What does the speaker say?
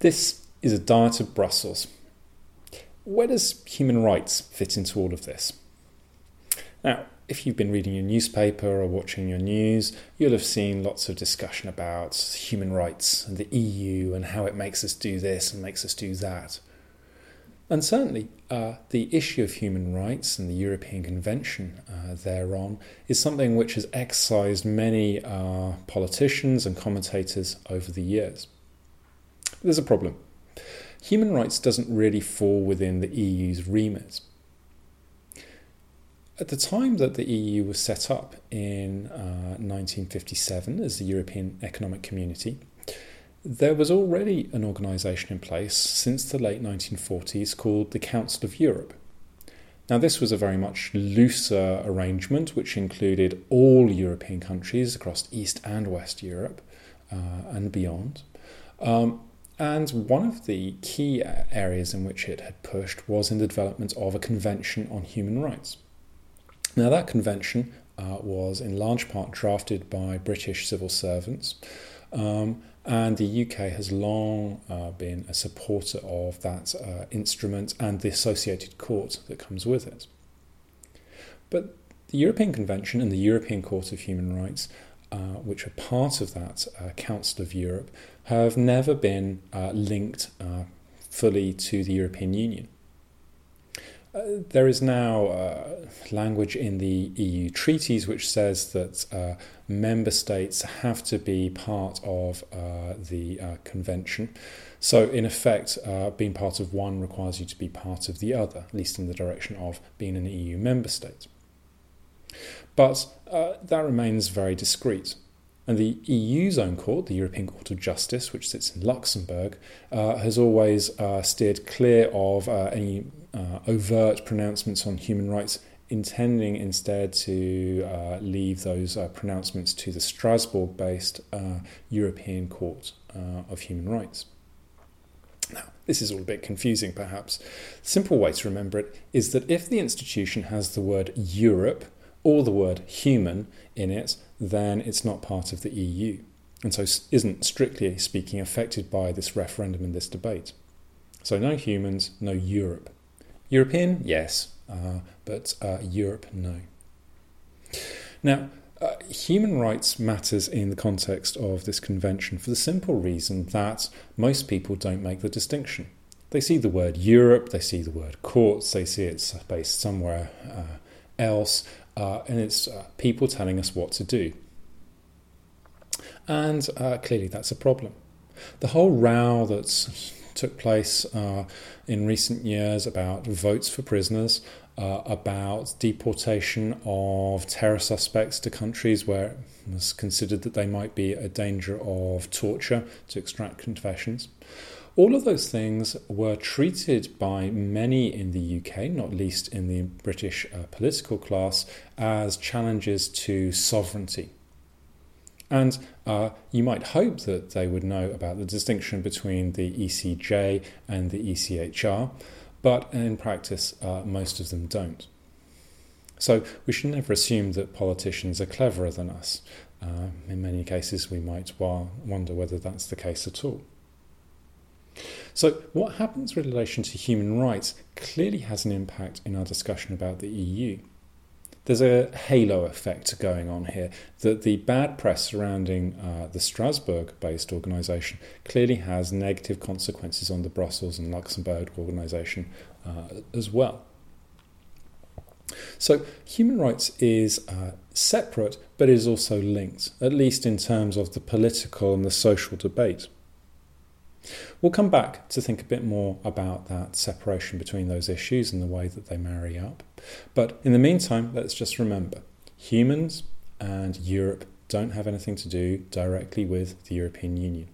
This is a diet of Brussels. Where does human rights fit into all of this? Now, if you've been reading your newspaper or watching your news, you'll have seen lots of discussion about human rights and the EU and how it makes us do this and makes us do that. And certainly, uh, the issue of human rights and the European Convention uh, thereon is something which has excised many uh, politicians and commentators over the years. There's a problem. Human rights doesn't really fall within the EU's remit. At the time that the EU was set up in 1957 uh, as the European Economic Community, there was already an organisation in place since the late 1940s called the Council of Europe. Now, this was a very much looser arrangement which included all European countries across East and West Europe uh, and beyond. Um, and one of the key areas in which it had pushed was in the development of a convention on human rights. Now, that convention uh, was in large part drafted by British civil servants. Um, and the UK has long uh, been a supporter of that uh, instrument and the associated court that comes with it. But the European Convention and the European Court of Human Rights, uh, which are part of that uh, Council of Europe, have never been uh, linked uh, fully to the European Union. Uh, there is now uh, language in the EU treaties which says that uh, member states have to be part of uh, the uh, convention. So, in effect, being part of one requires you to be part of the other, at least in the direction of being an EU member state. But that remains very discrete. And the EU's own court, the European Court of Justice, which sits in Luxembourg, uh, has always uh, steered clear of uh, any uh, overt pronouncements on human rights, intending instead to uh, leave those uh, pronouncements to the Strasbourg based European Court of Human Rights. Now, this is all a bit confusing perhaps. The simple way to remember it is that if the institution has the word Europe or the word human in it, then it's not part of the EU, and so isn't strictly speaking affected by this referendum and this debate. So, no humans, no Europe. European, yes, uh, but uh, Europe, no. Now, uh, human rights matters in the context of this convention for the simple reason that most people don't make the distinction. They see the word Europe, they see the word courts, they see it's based somewhere uh, else, uh, and it's uh, people telling us what to do. And uh, clearly, that's a problem. The whole row that took place uh, in recent years about votes for prisoners, uh, about deportation of terror suspects to countries where it was considered that they might be a danger of torture to extract confessions. All of those things were treated by many in the UK, not least in the British uh, political class, as challenges to sovereignty. And uh, you might hope that they would know about the distinction between the ECJ and the ECHR, but in practice, uh, most of them don't. So we should never assume that politicians are cleverer than us. Uh, in many cases, we might wonder whether that's the case at all. So, what happens with relation to human rights clearly has an impact in our discussion about the EU. There's a halo effect going on here that the bad press surrounding uh, the Strasbourg based organisation clearly has negative consequences on the Brussels and Luxembourg organisation uh, as well. So, human rights is uh, separate but is also linked, at least in terms of the political and the social debate. We'll come back to think a bit more about that separation between those issues and the way that they marry up. But in the meantime, let's just remember humans and Europe don't have anything to do directly with the European Union.